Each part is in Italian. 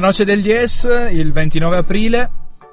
La noce del 10, il 29 aprile,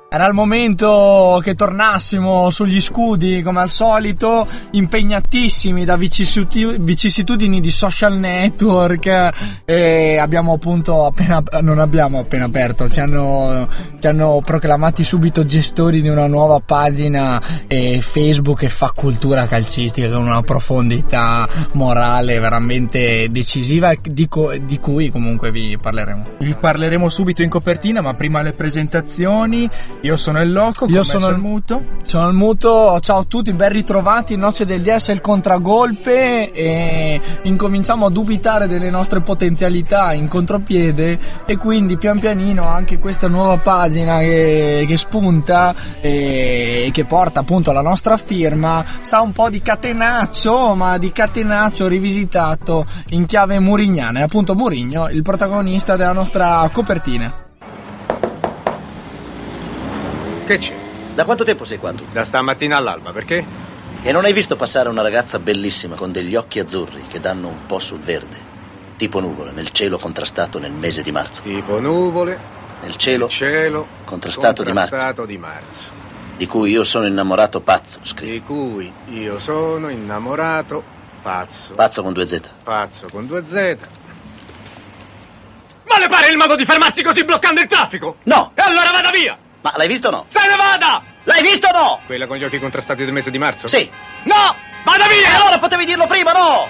Era il momento che tornassimo sugli scudi come al solito, impegnatissimi da vicissitudini, di social network e abbiamo appunto appena, non abbiamo appena aperto, ci hanno, ci hanno proclamati subito gestori di una nuova pagina eh, Facebook che fa cultura calcistica con una profondità morale veramente decisiva di, co- di cui comunque vi parleremo. vi parleremo subito in copertina, ma prima le presentazioni. Io sono il loco, Io sono il- il muto. Sono il muto, ciao a tutti, ben ritrovati, Noce del DS il contragolpe. E incominciamo a dubitare delle nostre potenzialità in contropiede. E quindi pian pianino anche questa nuova pagina che, che spunta e che porta appunto la nostra firma sa un po' di catenaccio ma di catenaccio rivisitato in chiave murignana. E appunto Murigno il protagonista della nostra copertina. Che c'è? Da quanto tempo sei qua tu? Da stamattina all'alba, perché? E non hai visto passare una ragazza bellissima con degli occhi azzurri che danno un po' sul verde? Tipo nuvole nel cielo contrastato nel mese di marzo. Tipo nuvole, Nel cielo cielo contrastato di marzo. contrastato di marzo. di cui io sono innamorato pazzo, scrivi. Di cui io sono innamorato pazzo. Pazzo con due Z. Pazzo con due Z. Ma le pare il modo di fermarsi così bloccando il traffico? No! E allora vada via! Ma l'hai visto o no? Se ne vada! L'hai visto o no? Quella con gli occhi contrastati del mese di marzo? Sì. No! Vada E via! allora potevi dirlo prima, no?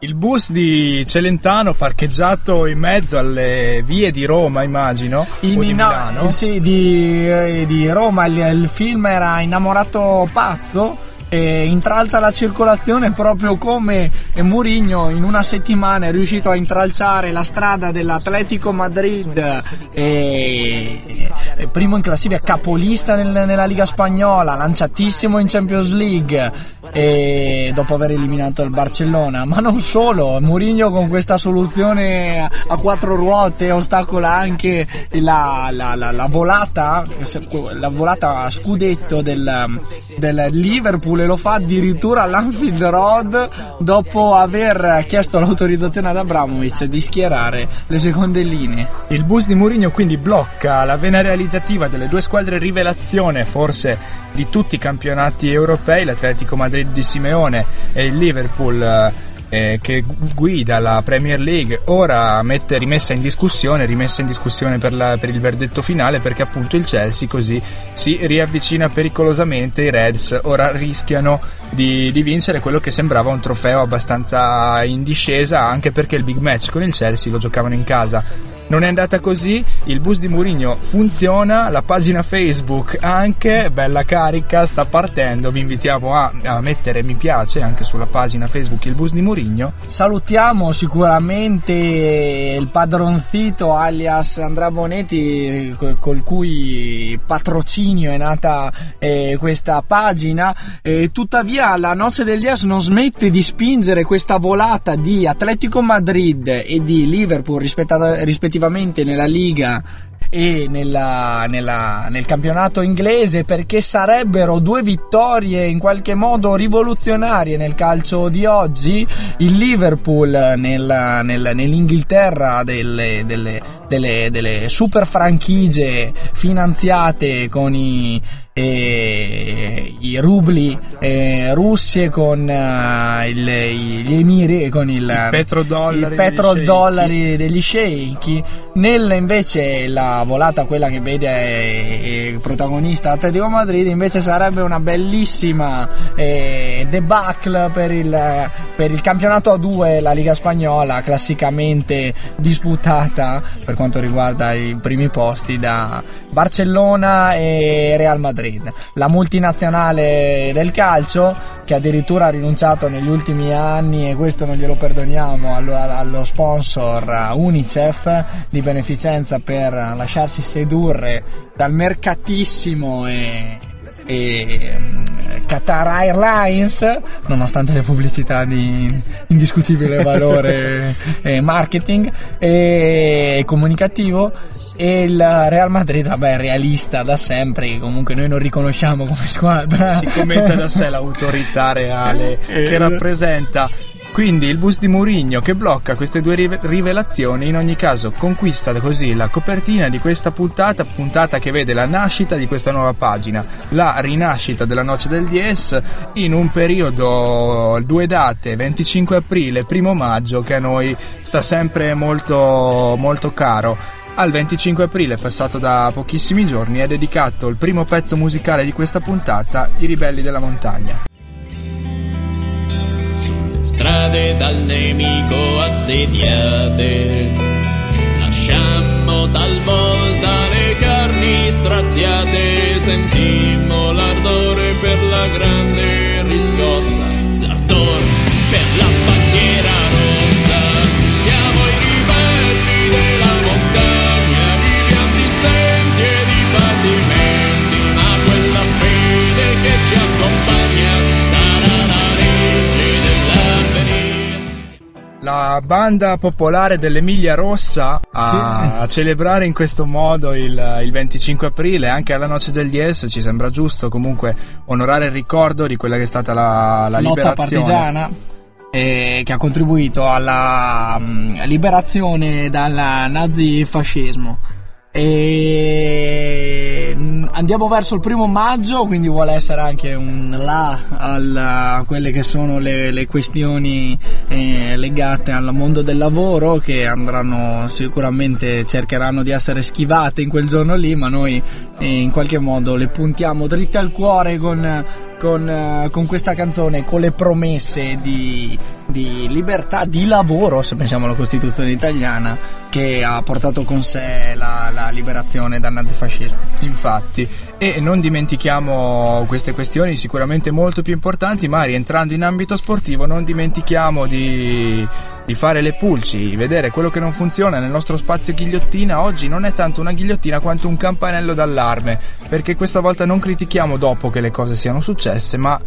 Il bus di Celentano parcheggiato in mezzo alle vie di Roma, immagino, o di In- Milano. sì, di, eh, di Roma il, il film era Innamorato Pazzo e intralcia la circolazione proprio come Mourinho in una settimana è riuscito a intralciare la strada dell'Atletico Madrid e, e primo in classifica capolista nel- nella Liga Spagnola lanciatissimo in Champions League e dopo aver eliminato il Barcellona. Ma non solo Mourinho con questa soluzione a- a quattro ruote ostacola anche la, la- la- la volata la volata a scudetto del, del Liverpool e lo fa addirittura all'Anfield Road dopo aver chiesto l'autorizzazione ad Abramovic di schierare le seconde linee. Il bus di Mourinho quindi blocca la vena realizzativa delle due squadre rivelazione, forse di tutti i campionati europei, l'Atletico Madrid di Simeone e il Liverpool eh, che gu- guida la Premier League, ora mette rimessa in discussione, rimessa in discussione per, la- per il verdetto finale perché appunto il Chelsea così si riavvicina pericolosamente, i Reds ora rischiano di, di vincere quello che sembrava un trofeo abbastanza in discesa anche perché il big match con il Chelsea lo giocavano in casa non è andata così, il bus di Mourinho funziona, la pagina Facebook anche, bella carica, sta partendo, vi invitiamo a, a mettere mi piace anche sulla pagina Facebook il bus di Mourinho. Salutiamo sicuramente il padronzito alias Andrea Bonetti col, cui patrocinio è nata eh, questa pagina. Eh, tuttavia la Noce del Dias non smette di spingere questa volata di Atletico Madrid e di Liverpool rispetta- rispettivamente nella Liga e nella- nella- nel campionato inglese perché sarebbero due vittorie in qualche modo rivoluzionarie nel calcio di oggi. Il Liverpool nella- nel- nell'Inghilterra delle, delle- delle- delle super franchigie finanziate con i, eh, i rubli eh, russi con eh, il- gli emiri con il, I petrodollari petrodollari degli sceicchi. Nella invece la volata quella che vede eh, eh, protagonista Atletico Madrid invece sarebbe una bellissima eh, debacle per il, per il campionato a due la Liga Spagnola classicamente disputata per quanto riguarda i primi posti da Barcellona e Real Madrid. La multinazionale del calcio che addirittura ha rinunciato negli ultimi anni e questo non glielo perdoniamo allo, allo sponsor Unicef di beneficenza per lasciarsi sedurre dal mercatissimo e, e Qatar Airlines, nonostante le pubblicità di indiscutibile valore e marketing e comunicativo e il Real Madrid, vabbè, realista da sempre, che comunque noi non riconosciamo come squadra. Si commenta da sé l'autorità reale che rappresenta quindi il bus di Mourinho che blocca queste due rivelazioni in ogni caso conquista così la copertina di questa puntata, puntata che vede la nascita di questa nuova pagina, la rinascita della Noce del Dies in un periodo, due date, 25 aprile, 1 maggio, che a noi sta sempre molto, molto caro. Al 25 aprile, passato da pochissimi giorni, è dedicato il primo pezzo musicale di questa puntata, I ribelli della montagna strade dal nemico assediate. Lasciammo talvolta le carni straziate, sentimmo l'ardore per la grande riscossa, banda popolare dell'Emilia Rossa a, sì. a celebrare in questo modo il, il, 25 aprile, anche alla Noce del DS, ci sembra giusto comunque onorare il ricordo di quella che è stata la, la liberazione. partigiana. Eh, che ha contribuito alla um, liberazione dal nazifascismo e andiamo verso il primo maggio, quindi vuole essere anche un là a quelle che sono le, le questioni eh, legate al mondo del lavoro che andranno sicuramente cercheranno di essere schivate in quel giorno lì, ma noi eh, in qualche modo le puntiamo dritte al cuore con con, uh, con, questa canzone, con le promesse di, di, libertà di lavoro, se pensiamo alla Costituzione italiana, che ha portato con sé la, la liberazione dal nazifascismo. Infatti, e non dimentichiamo queste questioni sicuramente molto più importanti, ma rientrando in ambito sportivo non dimentichiamo di di fare le pulci, vedere quello che non funziona nel nostro spazio ghigliottina oggi non è tanto una ghigliottina quanto un campanello d'allarme, perché questa volta non critichiamo dopo che le cose siano successe, ma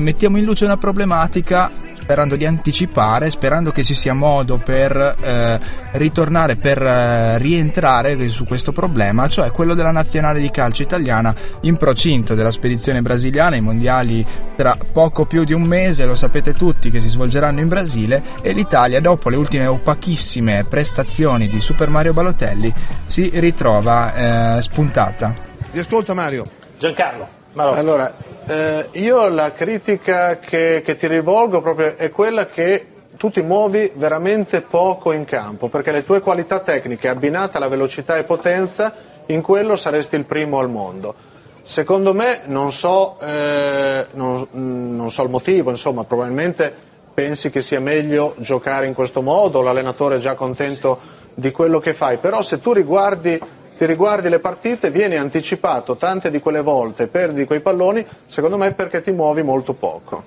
mettiamo in luce una problematica sperando di anticipare, sperando che ci sia modo per eh, ritornare, per eh, rientrare su questo problema, cioè quello della nazionale di calcio italiana in procinto della spedizione brasiliana, i mondiali tra poco più di un mese, lo sapete tutti, che si svolgeranno in Brasile e l'Italia dopo le ultime opachissime prestazioni di Super Mario Balotelli si ritrova eh, spuntata. Vi ascolta Mario. Giancarlo. Marocco. Allora, eh, io la critica che, che ti rivolgo proprio è quella che tu ti muovi veramente poco in campo, perché le tue qualità tecniche abbinate alla velocità e potenza, in quello saresti il primo al mondo. Secondo me, non so, eh, non, non so il motivo, insomma, probabilmente pensi che sia meglio giocare in questo modo, l'allenatore è già contento di quello che fai, però se tu riguardi ti riguardi le partite, vieni anticipato tante di quelle volte, perdi quei palloni, secondo me perché ti muovi molto poco.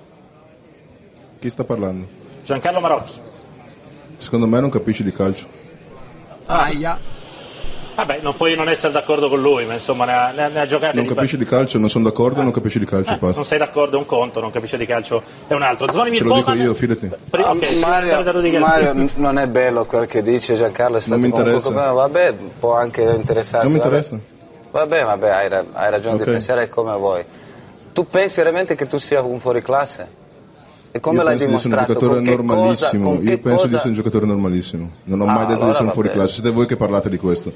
Chi sta parlando? Giancarlo Marocchi. Secondo me non capisci di calcio. Aia. Vabbè, non puoi non essere d'accordo con lui, ma insomma ne ha, ne ha, giocati. Non capisci di calcio, non sono d'accordo, eh. non capisci di calcio, eh, Non sei d'accordo è un conto, non capisci di calcio è un altro. Zvonimir Te lo dico io, fidati. Ah, okay, Mario, Mario non è bello quel che dice Giancarlo, è stato non mi interessa. Come, vabbè, può anche interessarti. Non mi interessa. Vabbè, vabbè, hai, hai ragione okay. di pensare come vuoi. Tu pensi veramente che tu sia un fuoriclasse? E come io l'hai dimostrato? Io penso di essere un giocatore normalissimo. Cosa, io penso cosa... di essere un giocatore normalissimo. Non ho ah, mai detto allora di essere un fuoriclasse. Siete voi che parlate di questo.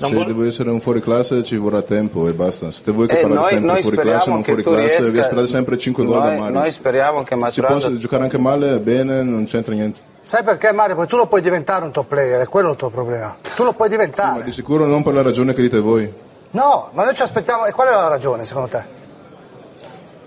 Non se vuol... devo essere un fuori classe ci vorrà tempo e basta. Se vuoi che eh, parlate sempre noi fuori classe, non fuori classe, riesca... vi aspettate sempre 5 gol da Mario. Noi speriamo che Maturana... Si può giocare anche male, bene, non c'entra niente. Sai perché Mario? Poi tu lo puoi diventare un top player, è quello il tuo problema. Tu lo puoi diventare. Sì, ma di sicuro non per la ragione che dite voi. No, ma noi ci aspettiamo. E qual è la ragione secondo te?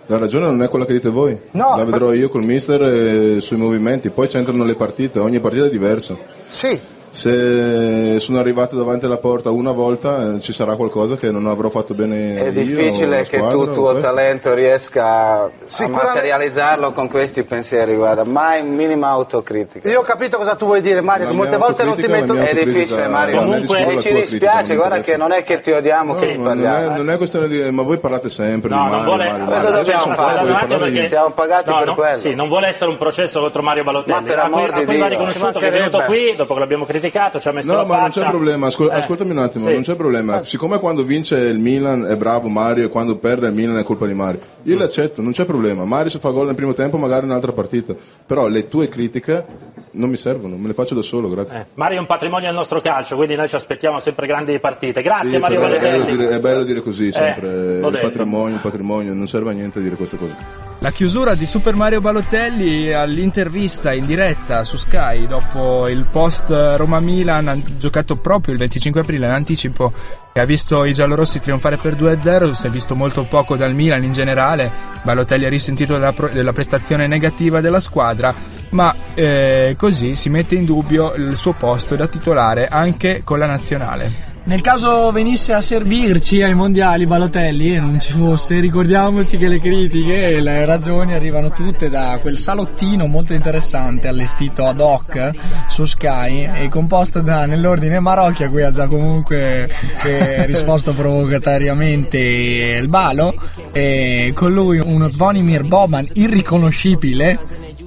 La ragione non è quella che dite voi. No, la vedrò io col mister sui movimenti, poi c'entrano le partite, ogni partita è diversa. Sì, se sono arrivato davanti alla porta una volta eh, ci sarà qualcosa che non avrò fatto bene è difficile che tu il tuo talento riesca a materializzarlo con questi pensieri guarda mai minima autocritica. Io ho capito cosa tu vuoi dire Mario che molte volte non ti metto è difficile Mario. comunque e ci dispiace guarda che non è che ti odiamo no, che ti parliamo non è, non è questione di ma voi parlate sempre no, di Mario, vuole, Mario, Mario. Dobbiamo fare, perché siamo pagati no, per no, quello. Sì, non vuole essere un processo contro Mario Balotelli. Ma per amor di Dio. riconosciuto che è venuto qui dopo che l'abbiamo criticato ci ha messo no ma non c'è problema ascoltami un attimo non c'è problema. Siccome quando vince il Milan è bravo Mario e quando perde il Milan è colpa di Mario. Io l'accetto non c'è problema. Mario se fa gol nel primo tempo magari un'altra partita. Però le tue critiche non mi servono, me le faccio da solo, grazie. Eh, Mario è un patrimonio del nostro calcio, quindi noi ci aspettiamo sempre grandi partite. Grazie sì, Mario Balotelli. È bello dire, è bello dire così sempre, eh, il patrimonio, il patrimonio, non serve a niente dire queste cose. La chiusura di Super Mario Balotelli all'intervista in diretta su Sky dopo il post Roma-Milan giocato proprio il 25 aprile in anticipo e ha visto i giallorossi trionfare per 2-0, si è visto molto poco dal Milan in generale, Balotelli ha risentito della, della prestazione negativa della squadra, ma eh, così si mette in dubbio il suo posto da titolare anche con la nazionale. Nel caso venisse a servirci ai mondiali Balotelli e non ci fosse, ricordiamoci che le critiche e le ragioni arrivano tutte da quel salottino molto interessante allestito ad hoc su Sky e composto da nell'ordine Marocchi a cui ha già comunque eh, risposto provocatoriamente il Balo e con lui uno Zvonimir Boban irriconoscibile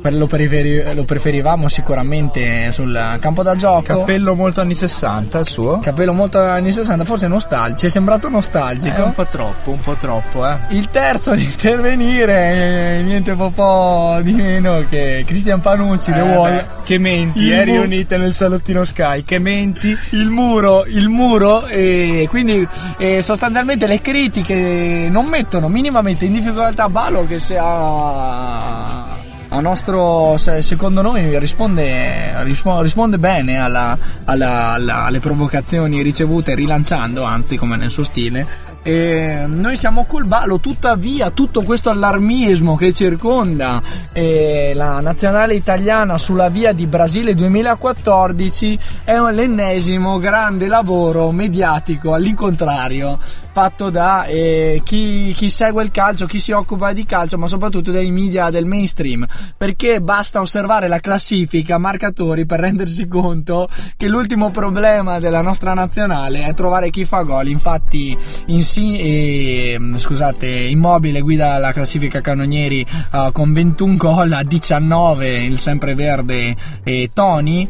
lo, preferi- lo, preferivamo sicuramente sul campo da gioco. Cappello molto anni 60 il suo. Cappello molto anni 60, forse nostalgico. Ci è sembrato nostalgico. È un po' troppo, un po' troppo, eh. Il terzo ad intervenire, niente po', po' di meno che Cristian Panucci, eh, le vuole. Che menti, eri mu- unite nel salottino Sky, che menti. Il muro, il muro, e quindi eh, sostanzialmente le critiche non mettono minimamente in difficoltà Balo che se ha a nostro secondo noi risponde, risponde bene alla, alla, alla, alle provocazioni ricevute rilanciando anzi come nel suo stile e noi siamo col balo, tuttavia tutto questo allarmismo che circonda eh, la nazionale italiana sulla via di Brasile 2014 è l'ennesimo grande lavoro mediatico all'incontrario fatto da eh, chi, chi, segue il calcio, chi si occupa di calcio, ma soprattutto dai media del mainstream, perché basta osservare la classifica, marcatori per rendersi conto che l'ultimo problema della nostra nazionale è trovare chi fa gol. Infatti, in sì, eh, scusate, Immobile guida la classifica canonieri uh, con 21 gol a 19 il sempreverde eh, Tony.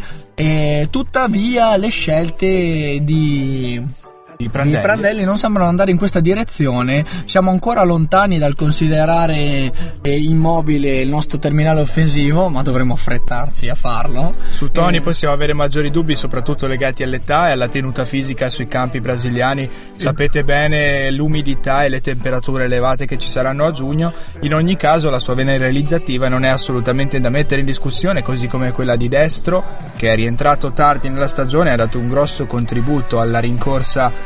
tuttavia, le scelte di i Prandelli. I Prandelli non sembrano andare in questa direzione. Siamo ancora lontani dal considerare eh, immobile il nostro terminale offensivo, ma dovremmo affrettarci a farlo. Su Tony eh. possiamo avere maggiori dubbi, soprattutto legati all'età e alla tenuta fisica sui campi brasiliani. Sapete bene l'umidità e le temperature elevate che ci saranno a giugno. In ogni caso, la sua vena realizzativa non è assolutamente da mettere in discussione, così come quella di Destro, che è rientrato tardi nella stagione e ha dato un grosso contributo alla rincorsa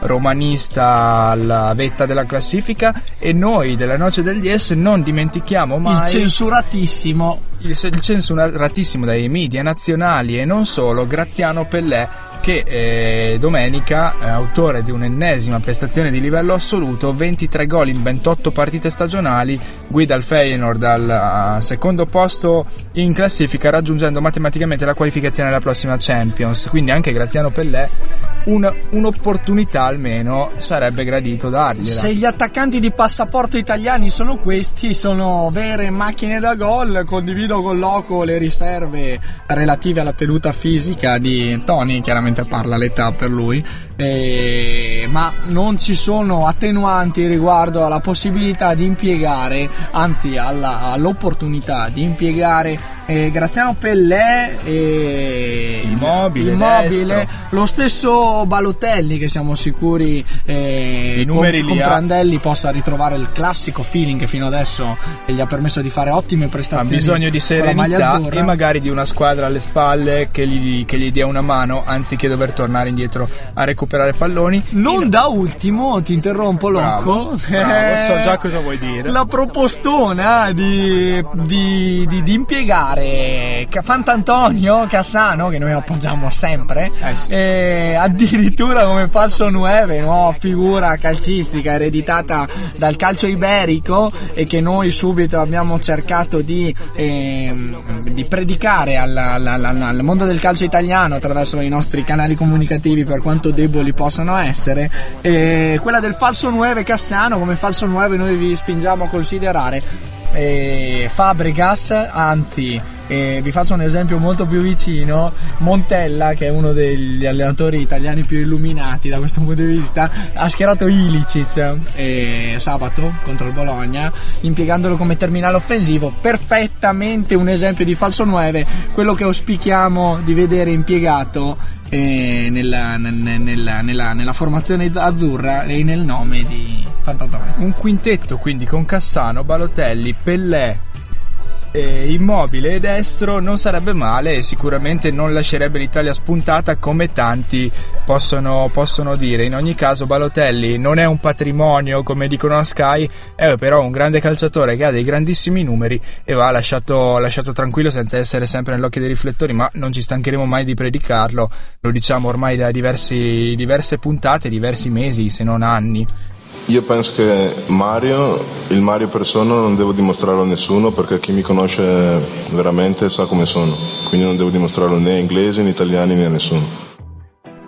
romanista alla vetta della classifica e noi della Noce del DS non dimentichiamo mai il censuratissimo. Il, il censuratissimo dai media nazionali e non solo Graziano Pellè che eh, domenica, eh, autore di un'ennesima prestazione di livello assoluto, 23 gol in 28 partite stagionali, guida il Feyenoord al uh, secondo posto in classifica raggiungendo matematicamente la qualificazione alla prossima Champions, quindi anche Graziano Pellè un, un'opportunità almeno sarebbe gradito dargliela. Se gli attaccanti di passaporto italiani sono questi, sono vere macchine da gol, condivido con Loco le riserve relative alla tenuta fisica di Tony, chiaramente parla l'età per lui, eh, ma non ci sono attenuanti riguardo alla possibilità di impiegare, anzi alla, all'opportunità di impiegare eh, Graziano Pellè e Immobile, Immobile lo stesso Balotelli che siamo sicuri eh, con, con Prandelli possa ritrovare il classico feeling che fino adesso gli ha permesso di fare ottime prestazioni. Ha bisogno di serenità e magari di una squadra alle spalle che gli, che gli dia una mano anziché dover tornare indietro a recuperare recuperare palloni. Non da ultimo, ti interrompo Locco. Bravo, so già cosa vuoi dire. La propostona di, di, di, di impiegare Fantantonio Cassano, che noi appoggiamo sempre, eh sì. eh, addirittura come falso 9, nuova figura calcistica ereditata dal calcio iberico e che noi subito abbiamo cercato di, eh, di predicare alla, alla, alla, al mondo del calcio italiano attraverso i nostri canali comunicativi per quanto deboli possano essere. Eh, quella del falso 9 Cassano, come falso 9 noi vi spingiamo a considerare eh, Fabregas, anzi e vi faccio un esempio molto più vicino, Montella, che è uno degli allenatori italiani più illuminati da questo punto di vista, ha schierato Ilicic eh, sabato contro il Bologna, impiegandolo come terminale offensivo, perfettamente un esempio di falso 9, quello che auspichiamo di vedere impiegato eh, nella, nella, nella, nella, formazione azzurra e nel nome di Fantatone. Un quintetto quindi con Cassano, Balotelli, Pellè, eh, immobile e destro non sarebbe male e sicuramente non lascerebbe l'Italia spuntata come tanti possono, possono, dire. In ogni caso Balotelli non è un patrimonio come dicono a Sky, è però un grande calciatore che ha dei grandissimi numeri e va lasciato, lasciato tranquillo senza essere sempre nell'occhio dei riflettori, ma non ci stancheremo mai di predicarlo, lo diciamo ormai da diversi, diverse puntate, diversi mesi se non anni. Io penso che Mario, il Mario persona, non devo dimostrarlo a nessuno perché chi mi conosce veramente sa come sono, quindi non devo dimostrarlo né a inglesi né italiani né a nessuno.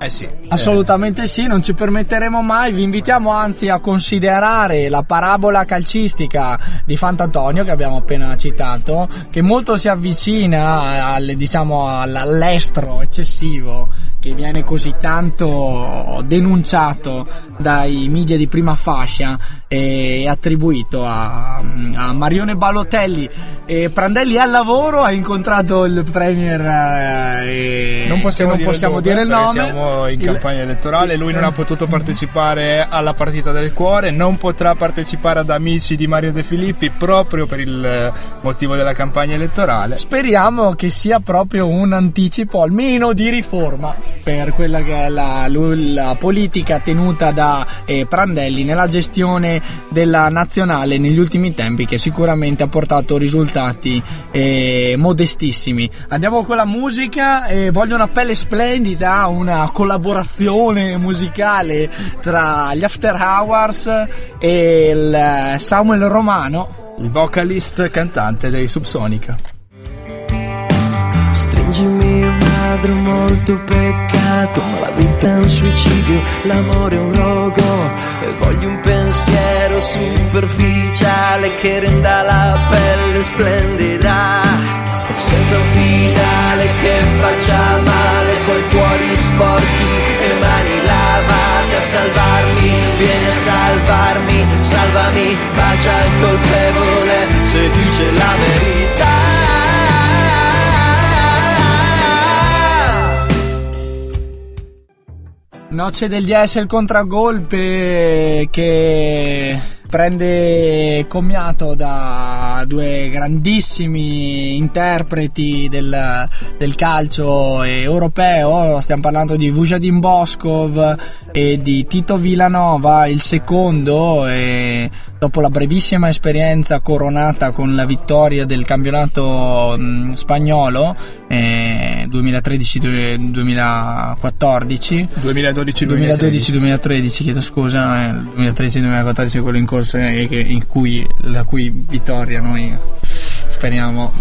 Eh sì. Assolutamente sì, non ci permetteremo mai. Vi invitiamo anzi a considerare la parabola calcistica di Fantantonio che abbiamo appena citato, che molto si avvicina al, diciamo, all'estro eccessivo che viene così tanto denunciato dai media di prima fascia e attribuito a, a Marione Balotelli. E Prandelli è al lavoro, ha incontrato il Premier eh, non possiamo, non dire, possiamo il dire il nome. Siamo in campagna elettorale, lui non ha potuto partecipare alla partita del cuore, non potrà partecipare ad Amici di Mario De Filippi proprio per il motivo della campagna elettorale. Speriamo che sia proprio un anticipo almeno di riforma per quella che è la, la politica tenuta da eh, Prandelli nella gestione della nazionale negli ultimi tempi che sicuramente ha portato risultati eh, modestissimi. Andiamo con la musica, eh, voglio una pelle splendida, una collaborazione musicale tra gli After Hours e il Samuel Romano, il vocalist cantante dei Subsonica. Ladro molto peccato, ma la vita è un suicidio, l'amore è un rogo e voglio un pensiero superficiale che renda la pelle splendida. Senza un finale che faccia male, coi cuori sporchi e mani lavate a salvarmi, vieni a salvarmi, salvami, bacia il colpevole se dice la verità. Noce degli S il contragolpe che prende commiato da due grandissimi interpreti del, del calcio europeo, stiamo parlando di Vujadin Boskov e di Tito Villanova, il secondo, e dopo la brevissima esperienza coronata con la vittoria del campionato mh, spagnolo eh, 2013-2014 2012-2013 chiedo scusa eh, 2013-2014 quello in corso eh, in cui, la cui vittoria noi speriamo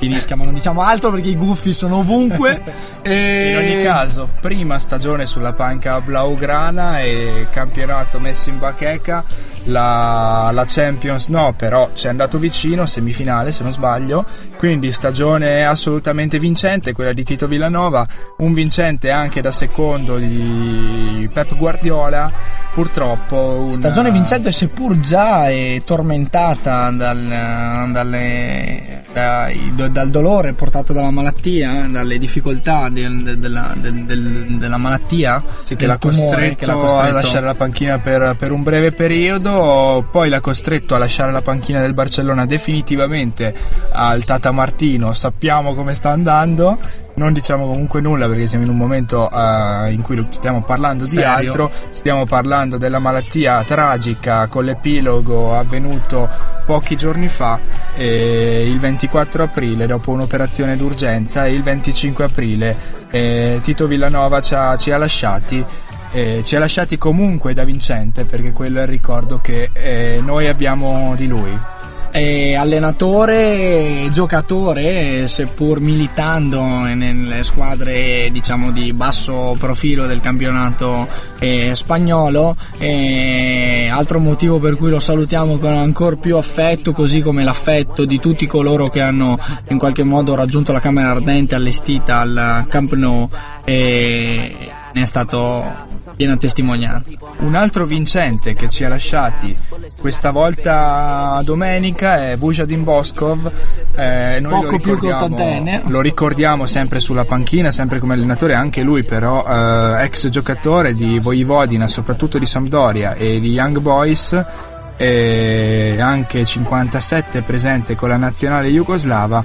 finisca, ma non diciamo altro perché i gufi sono ovunque. e... In ogni caso, prima stagione sulla panca blaugrana e campionato messo in bacheca. La, la, Champions no, però ci è andato vicino, semifinale se non sbaglio, quindi stagione assolutamente vincente, quella di Tito Villanova, un vincente anche da secondo di Pep Guardiola purtroppo una... stagione vincente seppur già è tormentata dal, dalle, dai, dal dolore portato dalla malattia dalle difficoltà del, de, della, de, de, della malattia sì, che, l'ha tumore, che, l'ha costretto a lasciare la panchina per, per un breve periodo ricordo, poi l'ha costretto a lasciare la panchina del Barcellona definitivamente al Tata Martino, sappiamo come sta andando, non diciamo comunque nulla perché siamo in un momento uh, in cui stiamo parlando di Serio? altro, stiamo parlando della malattia tragica con l'epilogo avvenuto pochi giorni fa, eh, il 24 aprile dopo un'operazione d'urgenza e il 25 aprile eh, Tito Villanova ci ha, ci ha lasciati. Eh, ci ha lasciati comunque da vincente perché quello è il ricordo che eh, noi abbiamo di lui. È allenatore, giocatore, seppur militando nelle squadre diciamo di basso profilo del campionato eh, spagnolo, eh, altro motivo per cui lo salutiamo con ancora più affetto, così come l'affetto di tutti coloro che hanno in qualche modo raggiunto la Camera Ardente allestita al Camp Nou. Eh, ne è stato piena testimonianza. Un altro vincente che ci ha lasciati questa volta domenica è Vujadin Boskov. Eh, Poco più che ottantenne. Lo ricordiamo sempre sulla panchina, sempre come allenatore, anche lui però eh, ex giocatore di Voivodina, soprattutto di Sampdoria e di Young Boys e anche 57 presenze con la nazionale jugoslava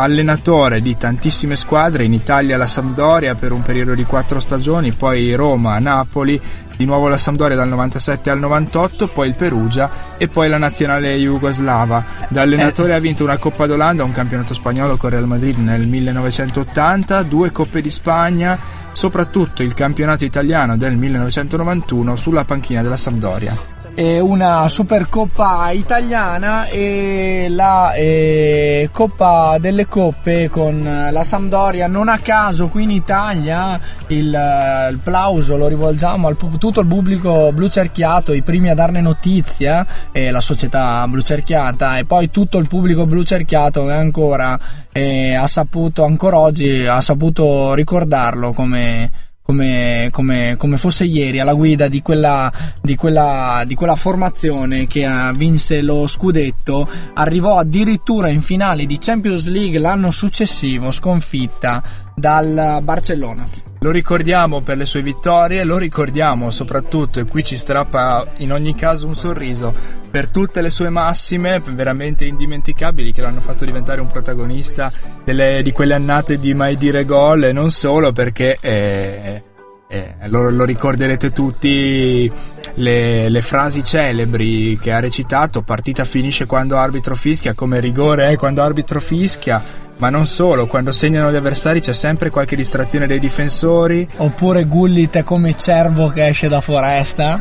allenatore di tantissime squadre, in Italia la Sampdoria per un periodo di quattro stagioni, poi Roma, Napoli, di nuovo la Sampdoria dal 97 al 98, poi il Perugia e poi la nazionale jugoslava. Da allenatore ha vinto una Coppa d'Olanda, un campionato spagnolo con Real Madrid nel 1980, due Coppe di Spagna, soprattutto il campionato italiano del 1991 sulla panchina della Sampdoria una Supercoppa italiana e la eh, Coppa delle Coppe con la Sampdoria. Non a caso qui in Italia il, il plauso lo rivolgiamo a tutto il pubblico blu cerchiato, i primi a darne notizia, eh, la società blu cerchiata e poi tutto il pubblico blu cerchiato che ancora eh, ha saputo, ancora oggi ha saputo ricordarlo come come, come, come, fosse ieri alla guida di quella, di quella, di quella formazione che vinse lo scudetto, arrivò addirittura in finale di Champions League l'anno successivo, sconfitta dal Barcellona. Lo ricordiamo per le sue vittorie, lo ricordiamo soprattutto, e qui ci strappa in ogni caso un sorriso, per tutte le sue massime veramente indimenticabili che l'hanno fatto diventare un protagonista delle, di quelle annate di mai dire gol e non solo perché eh, eh, lo, lo, ricorderete tutti le, le, frasi celebri che ha recitato partita finisce quando arbitro fischia come rigore è quando arbitro fischia ma non solo, quando segnano gli avversari c'è sempre qualche distrazione dei difensori. Oppure Gullit è come cervo che esce da foresta,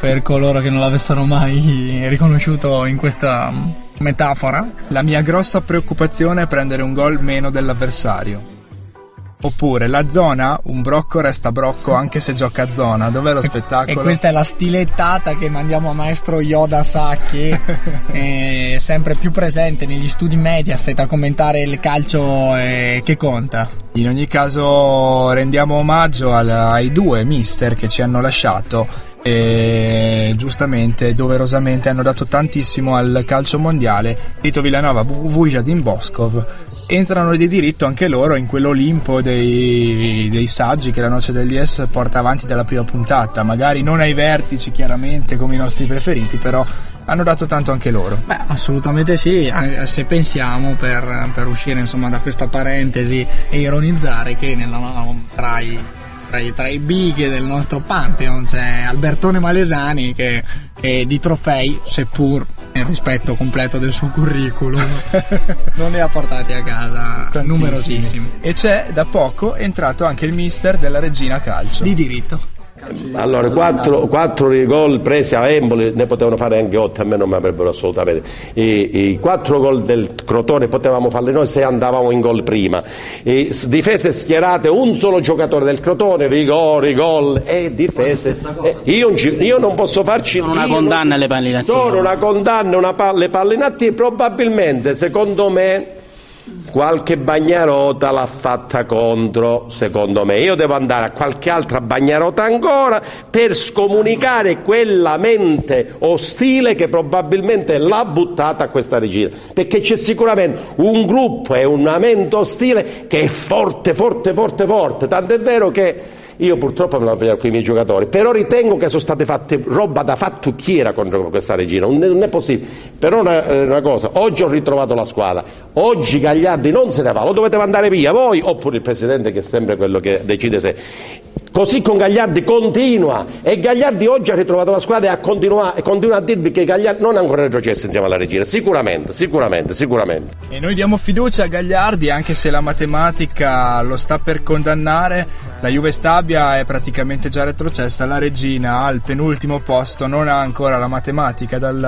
per coloro che non l'avessero mai riconosciuto in questa metafora. La mia grossa preoccupazione è prendere un gol meno dell'avversario. Oppure la zona, un brocco resta brocco anche se gioca a zona. Dov'è lo spettacolo? E questa è la stilettata che mandiamo a maestro Yoda Sacchi, sempre più presente negli studi Mediaset a commentare il calcio eh, che conta. In ogni caso rendiamo omaggio al, ai due mister che ci hanno lasciato e giustamente, doverosamente hanno dato tantissimo al calcio mondiale. Tito Villanova, Vujadin Boskov entrano di diritto anche loro in quell'Olimpo dei, dei saggi che la Noce del DS porta avanti dalla prima puntata, magari non ai vertici chiaramente come i nostri preferiti, però hanno dato tanto anche loro. Beh, assolutamente sì, se pensiamo per, per uscire insomma, da questa parentesi e ironizzare che nella, tra i tra i, tra i big del nostro Pantheon c'è Albertone Malesani che è di trofei, seppur nel rispetto completo del suo curriculum, non ne ha portati a casa Tantissimi. numerosissimi. E c'è da poco entrato anche il mister della Regina Calcio. Di diritto. Allora, quattro, quattro gol presi a Empoli ne potevano fare anche otto, a me non mi avrebbero assolutamente. I, i quattro gol del Crotone potevamo farli noi se andavamo in gol prima. E difese schierate, un solo giocatore del Crotone, rigori, gol e difese. Eh, io, io, non posso farci. Sono una condanna alle pallinattive. Sono una condanna una alle pallinattive, probabilmente, secondo me qualche bagnarota l'ha fatta contro, secondo me. Io devo andare a qualche altra bagnarota ancora per scomunicare quella mente ostile che probabilmente l'ha buttata a questa regina. Perché c'è sicuramente un gruppo e una mente ostile che è forte, forte, forte, forte. Tant'è vero che io purtroppo me la pigliare con i miei giocatori, però ritengo che sono state fatte roba da fattucchiera contro questa regina, non è, non è possibile. Però una, eh, una, cosa, oggi ho ritrovato la squadra, oggi Gagliardi non se ne va, lo dovete mandare via voi oppure il Presidente che è sempre quello che decide se... Così con Gagliardi continua e Gagliardi oggi ha ritrovato la squadra e, continua, e continua a dirvi che Gagliardi non è ancora retrocesso insieme alla regina, sicuramente, sicuramente, sicuramente. E noi diamo fiducia a Gagliardi anche se la matematica lo sta per condannare, la Juve Stabia è praticamente già retrocessa, la regina al penultimo posto non ha ancora la matematica dal,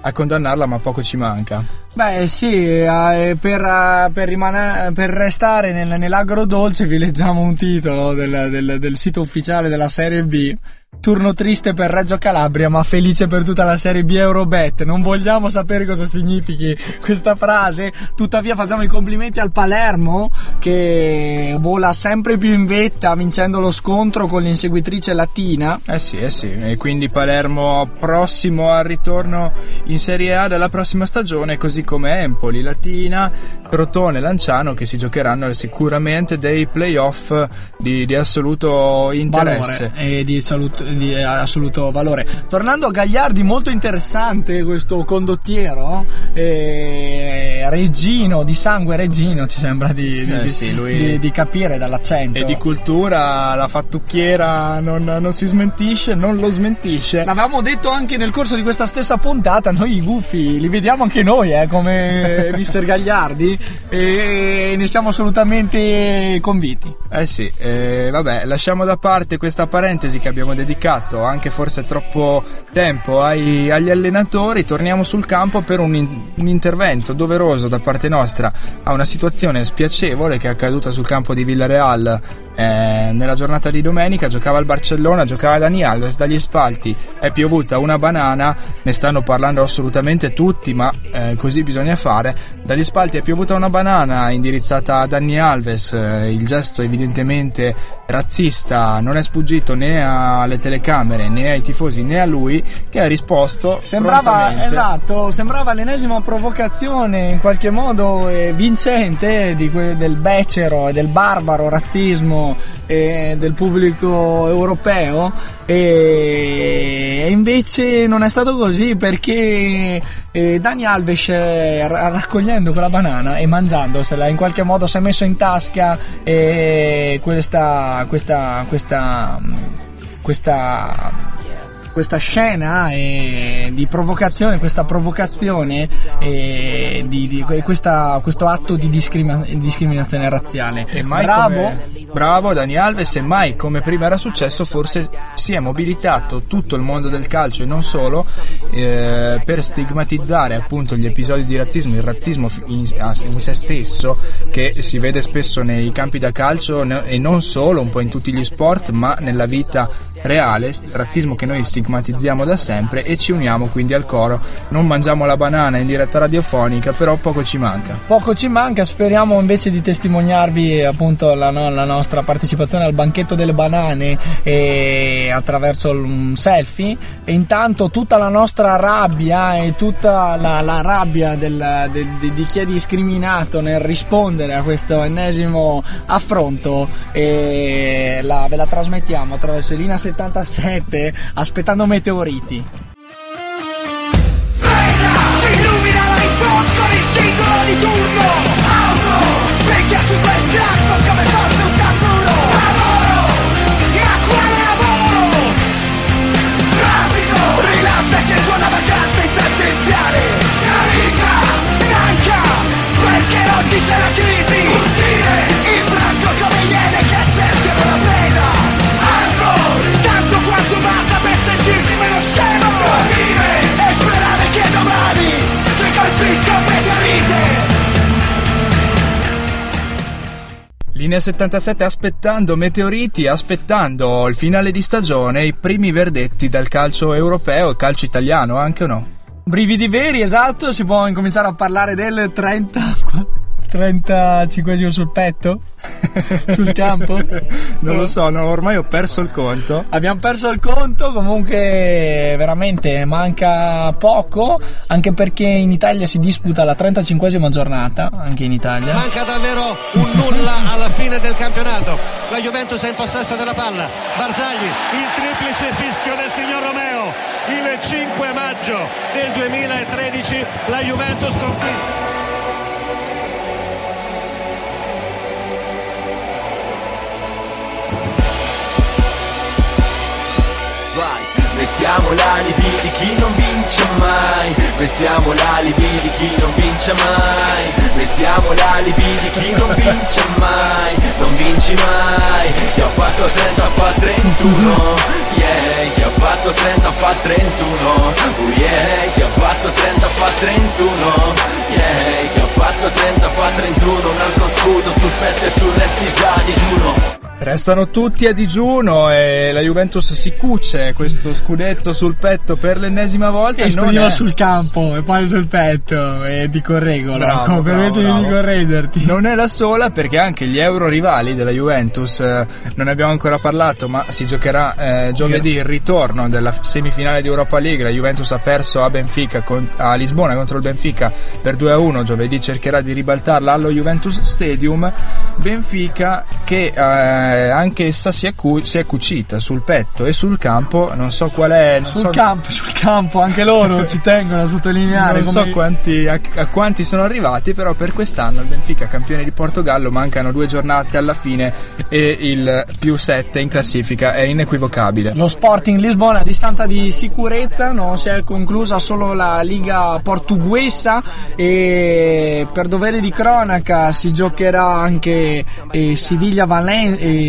a condannarla ma poco ci manca. Beh sì, eh, per, eh, per, rimane- per restare nel, nell'agrodolce vi leggiamo un titolo del, del, del sito ufficiale della Serie B Turno triste per Reggio Calabria, ma felice per tutta la serie B Eurobet. Non vogliamo sapere cosa significhi questa frase. Tuttavia, facciamo i complimenti al Palermo che vola sempre più in vetta, vincendo lo scontro con l'inseguitrice latina. Eh sì, eh sì. E quindi Palermo prossimo al ritorno in Serie A della prossima stagione, così come Empoli, Latina, Crotone Lanciano che si giocheranno sicuramente dei playoff di, di assoluto interesse. Valore e di assoluto di assoluto valore. Tornando a Gagliardi, molto interessante questo condottiero, eh, Regino, di sangue Regino, ci sembra di, di, eh sì, di, di, capire dall'accento. E di cultura, la fattucchiera non, non, si smentisce, non lo smentisce. L'avevamo detto anche nel corso di questa stessa puntata, noi i gufi li vediamo anche noi, eh, come Mister Gagliardi, e ne siamo assolutamente convinti. Eh sì, eh, vabbè, lasciamo da parte questa parentesi che abbiamo dedicato dedicato anche forse troppo tempo. Ai, agli allenatori, torniamo sul campo per un, in, un, intervento doveroso da parte nostra a una situazione spiacevole che è accaduta sul campo di Villareal eh, nella giornata di domenica giocava il Barcellona, giocava Dani Alves, dagli spalti è piovuta una banana, ne stanno parlando assolutamente tutti, ma eh, così bisogna fare. Dagli spalti è piovuta una banana indirizzata a Dani Alves, eh, il gesto evidentemente razzista non è sfuggito né alle telecamere né ai tifosi né a lui che ha risposto sembrava esatto sembrava l'ennesima provocazione in qualche modo eh, vincente que- del becero e del barbaro razzismo eh, del pubblico europeo e invece non è stato così perché Dani Alves eh, raccogliendo quella banana e mangiandosela in qualche modo si è messo in tasca questa, questa, questa, questa questa scena eh, di provocazione, questa provocazione, eh, di, di, questa, questo atto di discrima- discriminazione razziale. bravo, come, bravo Dani Alves e mai come prima era successo forse si è mobilitato tutto il mondo del calcio e non solo eh, per stigmatizzare appunto gli episodi di razzismo, il razzismo in, in se stesso che si vede spesso nei campi da calcio e non solo, un po' in tutti gli sport, ma nella vita reale, razzismo che noi stigmatizziamo da sempre e ci uniamo quindi al coro. Non mangiamo la banana in diretta radiofonica, però poco ci manca. Poco ci manca, speriamo invece di testimoniarvi appunto la, no, la nostra partecipazione al banchetto delle banane attraverso un selfie e intanto tutta la nostra rabbia e tutta la, la rabbia del, del, di, di chi è discriminato nel rispondere a questo ennesimo affronto e la, ve la trasmettiamo attraverso Elina 77 aspettando meteoriti. Si illumina singolo di turno! Linea 77 aspettando meteoriti, aspettando il finale di stagione, i primi verdetti dal calcio europeo e calcio italiano, anche o no? Brividi veri, esatto, si può incominciare a parlare del 30 35 sul petto? sul campo? non lo so, no, ormai ho perso il conto. Abbiamo perso il conto, comunque veramente manca poco, anche perché in Italia si disputa la 35esima giornata, anche in Italia. Manca davvero un nulla alla fine del campionato. la Juventus è in possesso della palla Barzagli il triplice fischio del signor Romeo il 5 maggio del 2013 la Juventus conquista Vestiamo l'alibi di chi non vince mai. Vestiamo l'alibi di chi non vince mai. Vestiamo l'alibi di chi non vince mai. Non vinci mai. Chi ha fatto 30 fa 31 Yeah Chi ha fatto 30 fa 31 Oh yeah Chi ha fatto 30 fa 31 Yeah Chi ha fatto 30 fa 31 Un altro scudo sul petto e tu resti già digiuno Restano tutti a digiuno e la Juventus si cuce questo scudetto sul petto per l'ennesima volta. E prima è... sul campo e poi sul petto e ti correggo. Bravo, permettimi di correggerti. Non è la sola perché anche gli euro rivali della Juventus, eh, non ne abbiamo ancora parlato, ma si giocherà eh, giovedì il ritorno della semifinale di Europa League. La Juventus ha perso a, Benfica, con, a Lisbona contro il Benfica per 2-1. Giovedì cercherà di ribaltarla allo Juventus Stadium. Benfica che... Eh, eh, anche essa si è, cu- si è, cucita sul petto e sul campo, non so qual è... sul so... campo, sul campo, anche loro ci tengono a sottolineare. Non so quanti, a, a, quanti sono arrivati, però per quest'anno il Benfica, campione di Portogallo, mancano due giornate alla fine e il più 7 in classifica è inequivocabile. Lo Sporting Lisbona a distanza di sicurezza non si è conclusa solo la Liga portuguesa e per dovere di cronaca si giocherà anche eh, Siviglia-Valencia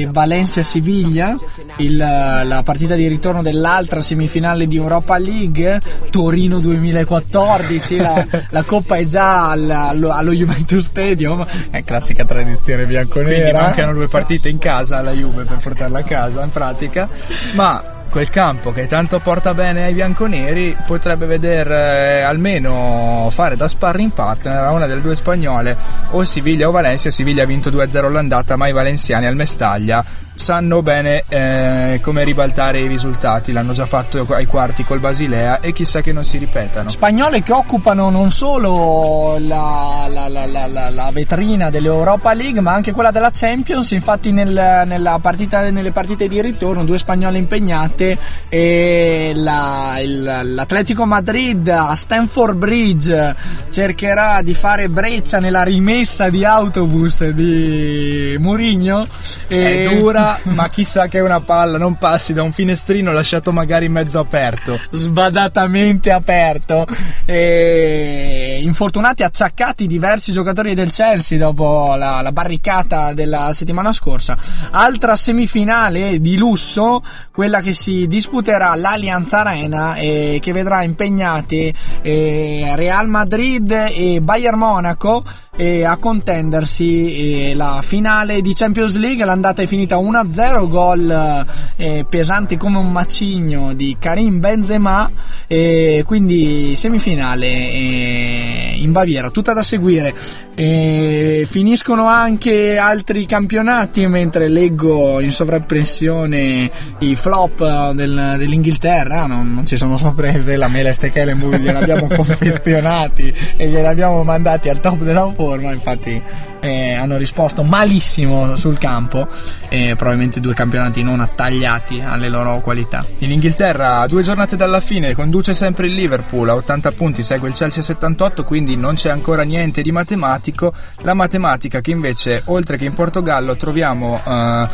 Valencia-Siviglia, la partita di ritorno dell'altra semifinale di Europa League, Torino 2014, la, la coppa è già alla, allo, allo, Juventus Stadium, è classica tradizione bianconera. Quindi mancano due partite in casa alla Juve per portarla a casa in pratica, ma quel campo che tanto porta bene ai bianconeri potrebbe veder eh, almeno fare da sparring partner a una delle due spagnole o Siviglia o Valencia. Siviglia ha vinto 2-0 l'andata ma i valenziani al Mestaglia sanno bene eh, come ribaltare i risultati, l'hanno già fatto ai quarti col Basilea e chissà che non si ripetano. Spagnole che occupano non solo la, la, la, la vetrina dell'Europa League ma anche quella della Champions, infatti nel, partita, nelle partite di ritorno due spagnole impegnate e il, l'Atletico Madrid a Stanford Bridge cercherà di fare breccia nella rimessa di autobus di Mourinho. È dura ma chissà che una palla non passi da un finestrino lasciato magari mezzo aperto. Sbadatamente aperto. E infortunati, acciaccati diversi giocatori del Chelsea dopo la, la barricata della settimana scorsa. Altra semifinale di lusso, quella che si disputerà all'Allianz Arena e che vedrà impegnati eh, Real Madrid e Bayern Monaco eh, a contendersi eh, la finale di Champions League. L'andata è finita 1 1-0, gol eh, pesante come un macigno di Karim Benzema, e quindi semifinale eh, in Baviera, tutta da seguire. E finiscono anche altri campionati mentre leggo in sovrappressione i flop del, dell'Inghilterra, non, non, ci sono sorprese, la Mela Stekelenburg glieli abbiamo confezionati e glieli abbiamo mandati al top della forma, infatti eh, hanno risposto malissimo sul campo e probabilmente due campionati non attagliati alle loro qualità. In Inghilterra, due giornate dalla fine, conduce sempre il Liverpool a 80 punti, segue il Chelsea a 78, quindi non c'è ancora niente di matematico. La matematica che invece, oltre che in Portogallo, troviamo uh, uh,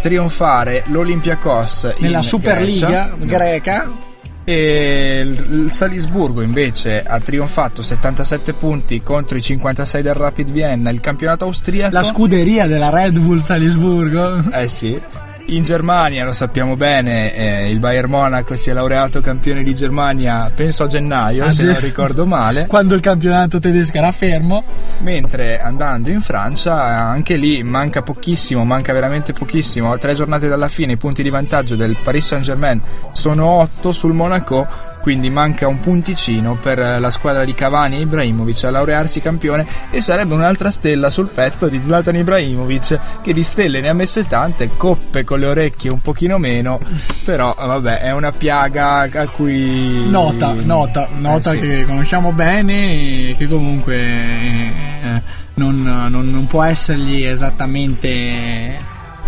trionfare l'Olympiacos nella Superliga greca e il Salisburgo invece ha trionfato 77 punti contro i 56 del Rapid Vienna, il campionato austriaco. La scuderia della Red Bull Salisburgo. Eh sì. In Germania, lo sappiamo bene, eh, il Bayern Monaco si è laureato campione di Germania, penso a gennaio, a se ge- non ricordo male. Quando il campionato tedesco era fermo. Mentre andando in Francia, anche lì manca pochissimo, manca veramente pochissimo. Tre giornate dalla fine, i punti di vantaggio del Paris Saint-Germain sono 8 sul Monaco quindi manca un punticino per la squadra di Cavani e Ibrahimovic a laurearsi campione e sarebbe un'altra stella sul petto di Zlatan Ibrahimovic che di stelle ne ha messe tante, coppe con le orecchie un pochino meno, però vabbè è una piaga a cui... Nota, nota, nota eh, sì. che conosciamo bene e che comunque eh, non, non, non può essergli esattamente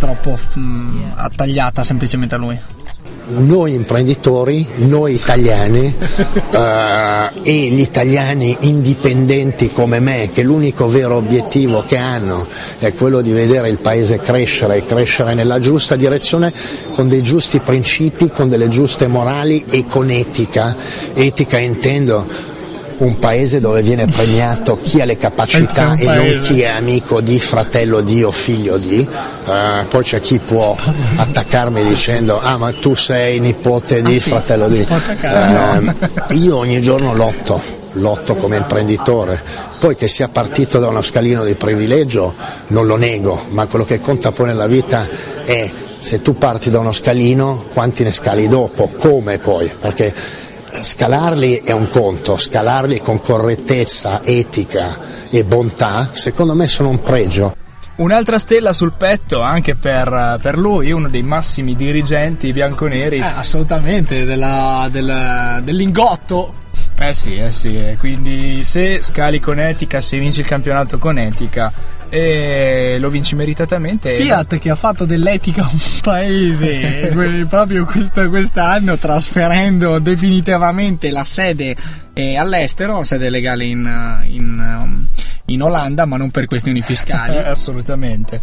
troppo mh, mm, attagliata semplicemente a lui? Noi imprenditori, noi italiani eh, e gli italiani indipendenti come me, che l'unico vero obiettivo che hanno è quello di vedere il paese crescere e crescere nella giusta direzione con dei giusti principi, con delle giuste morali e con etica. Etica intendo un paese dove viene premiato chi ha le capacità e non chi è amico di, fratello di o figlio di, uh, poi c'è chi può attaccarmi dicendo ah ma tu sei nipote di, ah, sì. fratello di. Uh, io ogni giorno lotto, lotto come imprenditore, poi che sia partito da uno scalino di privilegio non lo nego, ma quello che conta poi nella vita è se tu parti da uno scalino quanti ne scali dopo, come poi, perché scalarli è un conto, scalarli con correttezza, etica e bontà, secondo me sono un pregio. Un'altra stella sul petto anche per, per, lui, uno dei massimi dirigenti bianconeri. Eh, assolutamente, della, della, dell'ingotto. Eh sì, eh sì, quindi se scali con etica, se vinci il campionato con etica, e lo vinci meritatamente. Fiat che ha fatto dell'etica un paese proprio questo, quest'anno trasferendo definitivamente la sede eh, all'estero, sede legale in, in, um, in Olanda, ma non per questioni fiscali. Assolutamente.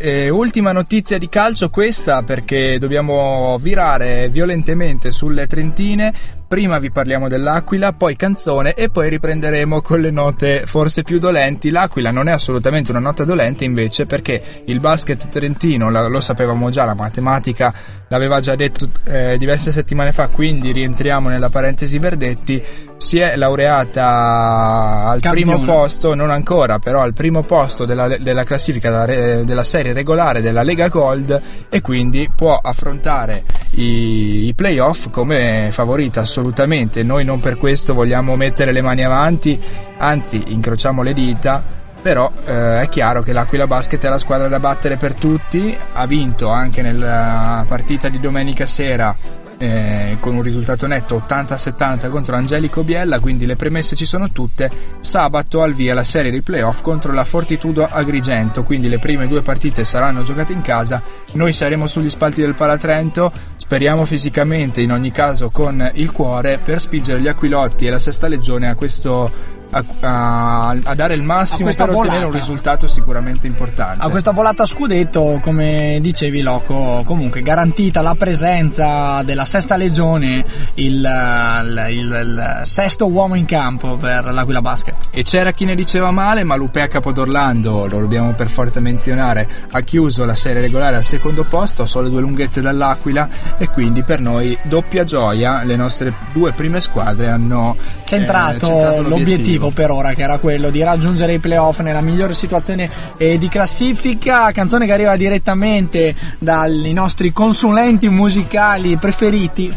Eh, ultima notizia di calcio questa perché dobbiamo virare violentemente sulle Trentine Prima vi parliamo dell'Aquila, poi canzone e poi riprenderemo con le note forse più dolenti. L'Aquila non è assolutamente una nota dolente invece perché il basket trentino, lo sapevamo già, la matematica l'aveva già detto eh, diverse settimane fa, quindi rientriamo nella parentesi Verdetti, si è laureata al Campione. primo posto, non ancora, però al primo posto della, della classifica della, della, serie regolare della Lega Gold e quindi può affrontare i, i playoff come favorita assolutamente. Noi non per questo vogliamo mettere le mani avanti, anzi incrociamo le dita. Però eh, è chiaro che l'Aquila Basket è la squadra da battere per tutti, ha vinto anche nella partita di domenica sera eh, con un risultato netto 80-70 contro Angelico Biella, quindi le premesse ci sono tutte. Sabato al via la serie di playoff contro la Fortitudo Agrigento, quindi le prime due partite saranno giocate in casa. Noi saremo sugli spalti del Palatrento, speriamo fisicamente, in ogni caso con il cuore, per spingere gli Aquilotti e la Sesta Legione a questo a, a, a, dare il massimo per volata. ottenere un risultato sicuramente importante. A questa volata a scudetto, come dicevi Loco, comunque garantita la presenza della sesta legione, il, il, il, il sesto uomo in campo per l'Aquila Basket. E c'era chi ne diceva male, ma Lupea Capodorlando, lo dobbiamo per forza menzionare, ha chiuso la serie regolare al secondo posto, a sole due lunghezze dall'Aquila e quindi per noi doppia gioia, le nostre due prime squadre hanno centrato, eh, centrato l'obiettivo obiettivo per ora, che era quello di raggiungere i playoff nella migliore situazione eh, di classifica. Canzone che arriva direttamente dai nostri consulenti musicali preferiti.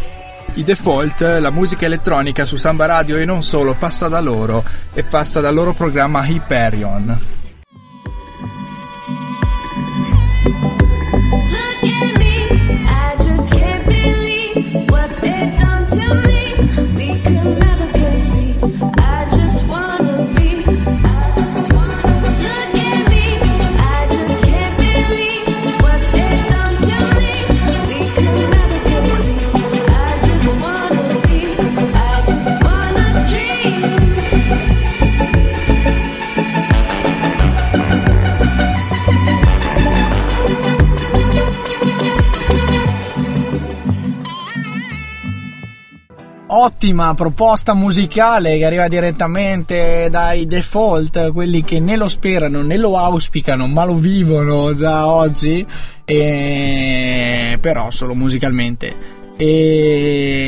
I default, la musica elettronica su Samba Radio e non solo passa da loro e passa dal loro programma Hyperion. Ottima proposta musicale che arriva direttamente dai default, quelli che né lo sperano né lo auspicano, ma lo vivono già oggi, e... però solo musicalmente. E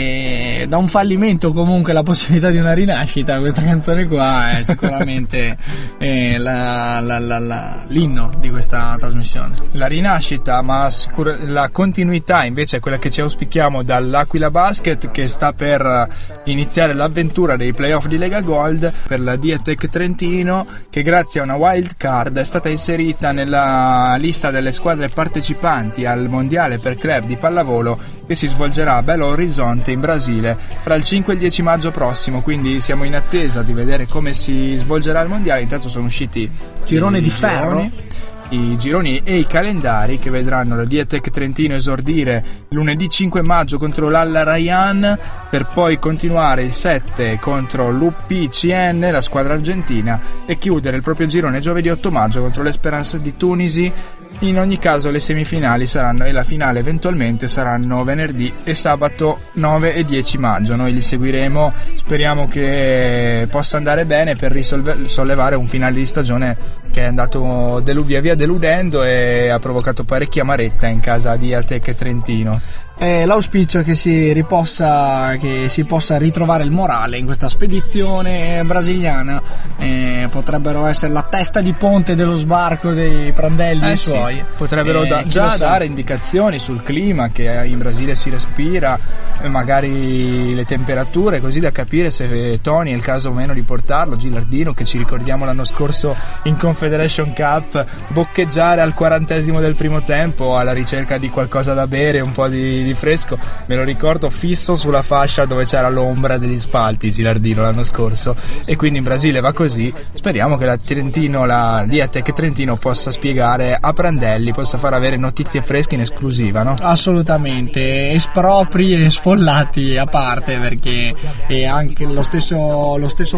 da un fallimento comunque la possibilità di una rinascita questa canzone qua è sicuramente eh, la, la, la, l'inno di questa trasmissione. La rinascita ma sicur- la continuità invece è quella che ci auspichiamo dall'Aquila Basket che sta per iniziare l'avventura dei playoff di Lega Gold per la Dietec Trentino che grazie a una wild card è stata inserita nella lista delle squadre partecipanti al mondiale per club di pallavolo che si svolgerà a Belo Horizonte in Brasile fra il 5 e il 10 maggio prossimo, quindi siamo in attesa di vedere come si svolgerà il mondiale. Intanto sono usciti girone di ferro. i gironi e i calendari che vedranno la Diatec Trentino esordire lunedì 5 maggio contro l'Alla Rayan per poi continuare il 7 contro l'UPCN, la squadra argentina, e chiudere il proprio girone giovedì 8 maggio contro l'Esperanza di Tunisi in ogni caso le semifinali saranno e la finale eventualmente saranno venerdì e sabato 9 e 10 maggio. Noi li seguiremo, speriamo che possa andare bene per risollevare un finale di stagione che è andato delu- via via deludendo e ha provocato parecchia amaretta in casa di Atec Trentino. Eh, l'auspicio è che si, ripossa, che si possa ritrovare il morale in questa spedizione brasiliana. Eh, potrebbero essere la testa di ponte dello sbarco dei Prandelli eh e suoi. Sì, potrebbero da, già dare indicazioni sul clima che in Brasile si respira, magari le temperature, così da capire se Tony è il caso o meno di portarlo. Gilardino, che ci ricordiamo l'anno scorso in Confederation Cup, boccheggiare al quarantesimo del primo tempo alla ricerca di qualcosa da bere, un po' di di fresco, me lo ricordo fisso sulla fascia dove c'era l'ombra degli spalti Gilardino l'anno scorso. E quindi in Brasile va così, speriamo che la Trentino, la Diatec Trentino possa spiegare a Prandelli, possa far avere notizie fresche in esclusiva, no? Assolutamente, espropri e sfollati a parte perché anche lo stesso, lo stesso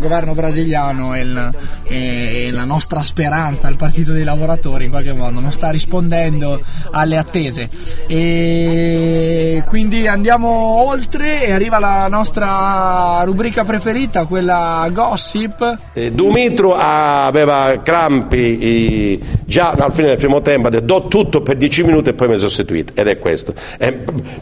governo brasiliano e, e la nostra speranza, il partito dei lavoratori in qualche modo non sta rispondendo alle attese. E quindi andiamo oltre e arriva la nostra rubrica preferita, quella gossip. Eh, Dumitru aveva crampi già al fine del primo tempo, ha detto do tutto per 10 minuti e poi mi sostituito ed è questo. E,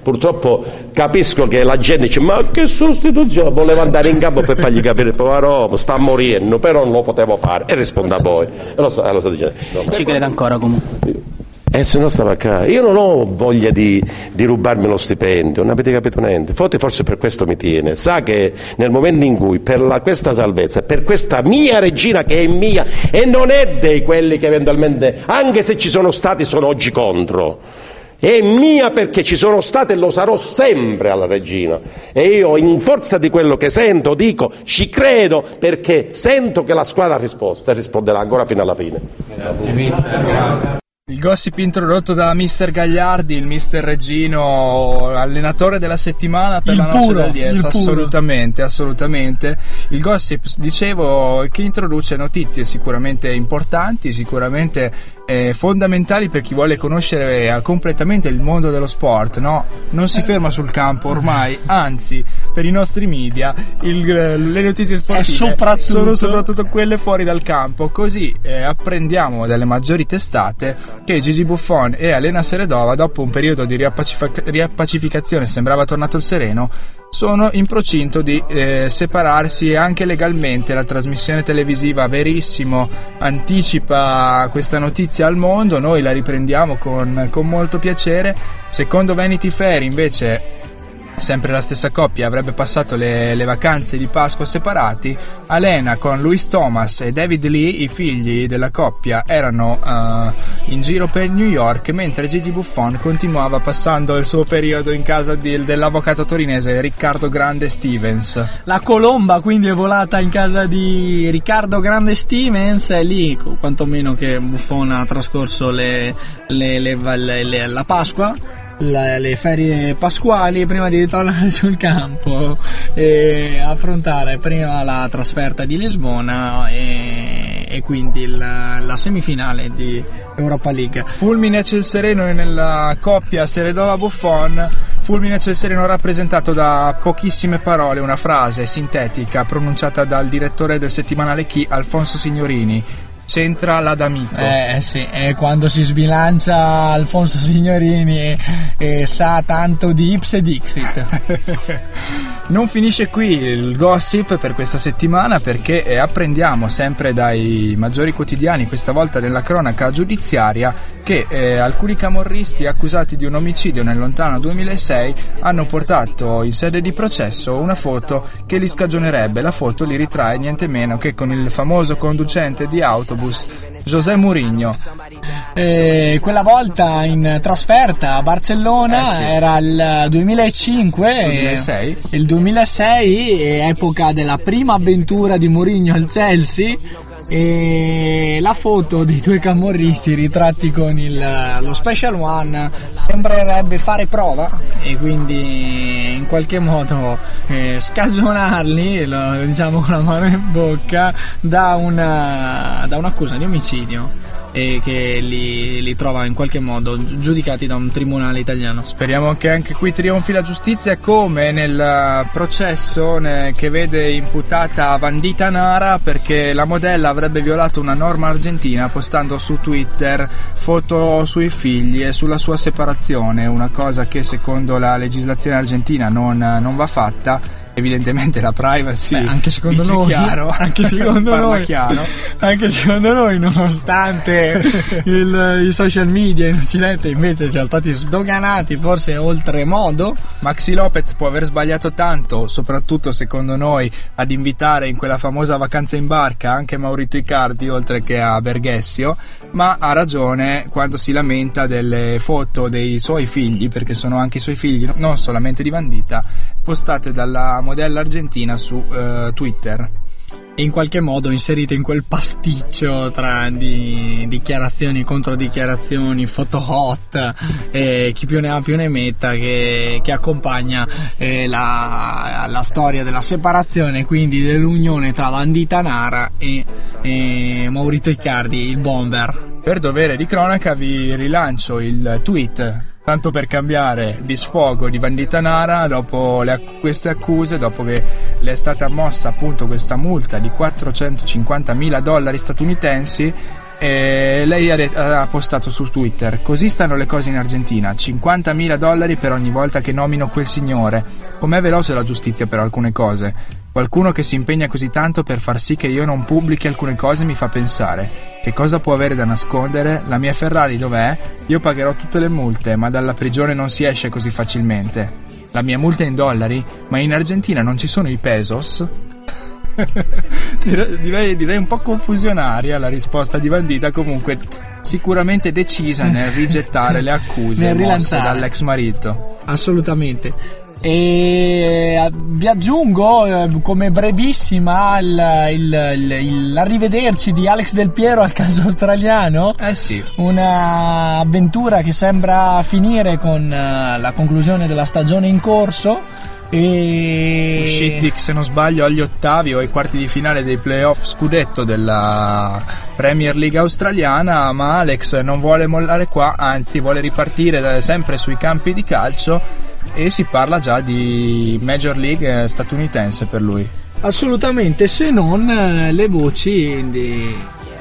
purtroppo capisco che la gente dice ma che sostituzione, voleva andare in campo per fargli capire povero sta morendo, però non lo potevo fare e risponda poi. E lo so, eh, lo sto dicendo. No, Ci crede ancora comunque. E se no stava a casa. Io non ho voglia di, di, rubarmi lo stipendio, non avete capito niente. Forse, forse per questo mi tiene. Sa che nel momento in cui per la, questa salvezza, per questa mia regina che è mia e non è dei quelli che eventualmente, anche se ci sono stati, sono oggi contro. È mia perché ci sono state e lo sarò sempre alla regina. E io, in forza di quello che sento, dico, ci credo perché sento che la squadra ha risposto e risponderà ancora fino alla fine. Grazie, mister. Ciao. Il gossip introdotto da Mister Gagliardi, il Mister Reggino, allenatore della settimana per il la noce puro, del DS, assolutamente, assolutamente. Il gossip, dicevo, che introduce notizie sicuramente importanti, sicuramente eh, fondamentali per chi vuole conoscere eh, completamente il mondo dello sport, no? Non si ferma sul campo ormai, anzi, per i nostri media il, le notizie sportive soprattutto... sono soprattutto quelle fuori dal campo, così eh, apprendiamo dalle maggiori testate che Gigi Buffon e Elena Seredova, dopo un periodo di riappacific- riappacificazione, sembrava tornato il sereno, sono in procinto di eh, separarsi anche legalmente. La trasmissione televisiva Verissimo anticipa questa notizia al mondo, noi la riprendiamo con, con molto piacere. Secondo Vanity Fair invece sempre la stessa coppia avrebbe passato le, le, vacanze di Pasqua separati, Alena con Louis Thomas e David Lee, i figli della coppia, erano uh, in giro per New York, mentre Gigi Buffon continuava passando il suo periodo in casa di, dell'avvocato torinese Riccardo Grande Stevens. La colomba quindi è volata in casa di Riccardo Grande Stevens, è lì quantomeno che Buffon ha trascorso le, le, la Pasqua la, le ferie pasquali prima di ritornare sul campo e affrontare prima la trasferta di Lisbona e, e quindi la, la, semifinale di Europa League. Fulmine Ciel Sereno nella coppia Seredova-Buffon. Fulmine Ciel Sereno rappresentato da pochissime parole, una frase sintetica pronunciata dal direttore del settimanale Chi, Alfonso Signorini c'entra l'Adamico. Eh, eh sì, è quando si sbilancia Alfonso Signorini e, e sa tanto di Ips Dixit. Non finisce qui il gossip per questa settimana perché eh, apprendiamo sempre dai maggiori quotidiani, questa volta nella cronaca giudiziaria, che eh, alcuni camorristi accusati di un omicidio nel lontano 2006 hanno portato in sede di processo una foto che li scagionerebbe. La foto li ritrae niente meno che con il famoso conducente di autobus José Mourinho. Eh, quella volta in trasferta a Barcellona eh sì. era il 2005 2006. il 2006 epoca della prima avventura di Mourinho al Chelsea e la foto dei due camorristi ritratti con il, lo Special One sembrerebbe fare prova e quindi in qualche modo eh, scagionarli, lo, diciamo con la mano in bocca, da, una, da un'accusa di omicidio e che li, li, trova in qualche modo giudicati da un tribunale italiano. Speriamo che anche qui trionfi la giustizia come nel processo che vede imputata Vandita Nara perché la modella avrebbe violato una norma argentina postando su Twitter foto sui figli e sulla sua separazione, una cosa che secondo la legislazione argentina non, non va fatta evidentemente la privacy Beh, anche secondo noi chiaro anche secondo noi chiaro. anche secondo noi nonostante il, i social media in occidente invece siano stati sdoganati forse oltremodo Maxi Lopez può aver sbagliato tanto soprattutto secondo noi ad invitare in quella famosa vacanza in barca anche Maurito Icardi oltre che a Berghessio ma ha ragione quando si lamenta delle foto dei suoi figli perché sono anche i suoi figli non solamente di Vandita postate dalla modella argentina su uh, Twitter e in qualche modo inserite in quel pasticcio tra di dichiarazioni contro dichiarazioni, foto hot e chi più ne ha più ne metta che, che accompagna eh, la, la, storia della separazione, quindi dell'unione tra Vandita Nara e, e Maurito Icardi, il bomber. Per dovere di cronaca vi rilancio il tweet tanto per cambiare di sfogo di Vandita Nara dopo le, queste accuse, dopo che le è stata mossa appunto questa multa di 450 mila dollari statunitensi e lei ha, postato su Twitter così stanno le cose in Argentina 50.000 dollari per ogni volta che nomino quel signore. Com'è veloce la giustizia per alcune cose qualcuno che si impegna così tanto per far sì che io non pubblichi alcune cose mi fa pensare che cosa può avere da nascondere? La mia Ferrari dov'è? Io pagherò tutte le multe ma dalla prigione non si esce così facilmente. La mia multa è in dollari? Ma in Argentina non ci sono i pesos? Direi, direi, un po' confusionaria la risposta di Bandita, comunque sicuramente decisa nel rigettare le accuse mosse dall'ex marito. Assolutamente. E vi aggiungo eh, come brevissima il, il, il, l'arrivederci di Alex Del Piero al calcio australiano. Eh sì. Un'avventura che sembra finire con uh, la conclusione della stagione in corso e... Usciti, se non sbaglio, agli ottavi o ai quarti di finale dei playoff scudetto della Premier League australiana, ma Alex non vuole mollare qua, anzi vuole ripartire sempre sui campi di calcio e si parla già di Major League statunitense per lui. Assolutamente, se non eh, le voci di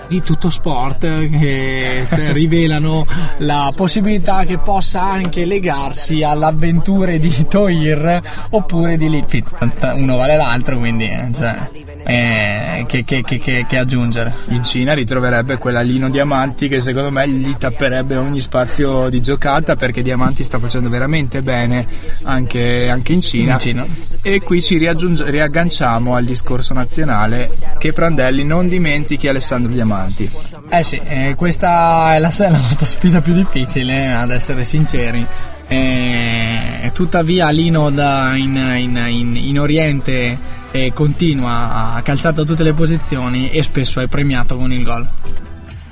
di tutto sport che rivelano la possibilità che possa anche legarsi alle avventure di Toir oppure di Litfit. Uno vale l'altro, quindi eh, cioè, eh, che, che, che, che, aggiungere. In Cina ritroverebbe quella Lino Diamanti che secondo me gli tapperebbe ogni spazio di giocata perché Diamanti sta facendo veramente bene anche, anche in, Cina. in, Cina. E qui ci riagganciamo al discorso nazionale che Prandelli non dimentichi Alessandro Diamanti avanti. Eh sì, eh, questa è la, la, nostra sfida più difficile, ad essere sinceri. Eh, tuttavia Lino da in, in, in, in Oriente eh, continua a calciare da tutte le posizioni e spesso è premiato con il gol.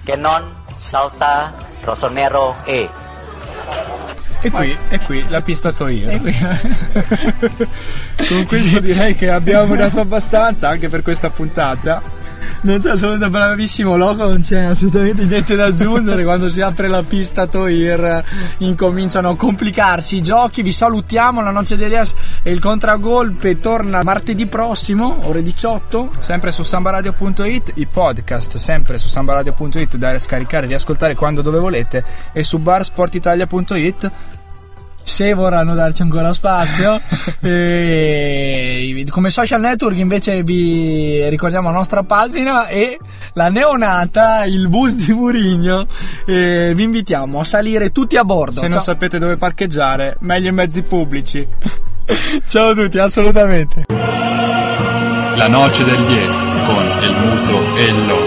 Che non salta Rossonero E. E qui, e qui la pista Toiro. Con questo direi che abbiamo dato abbastanza anche per questa puntata non c'è assolutamente bravissimo logo, non c'è assolutamente niente da aggiungere. Quando si apre la pista Toir incominciano a complicarsi i giochi. Vi salutiamo, la noce degli As e il contragolpe torna martedì prossimo, ore 18. Sempre su sambaradio.it, i podcast sempre su sambaradio.it da scaricare e riascoltare quando dove volete e su barsportitalia.it se vorranno darci ancora spazio. e, come social network invece vi ricordiamo la nostra pagina e la neonata, il bus di Murigno. E vi invitiamo a salire tutti a bordo. Se Ciao. non sapete dove parcheggiare, meglio i mezzi pubblici. Ciao a tutti, assolutamente. La noce del 10 con il muto e il loco.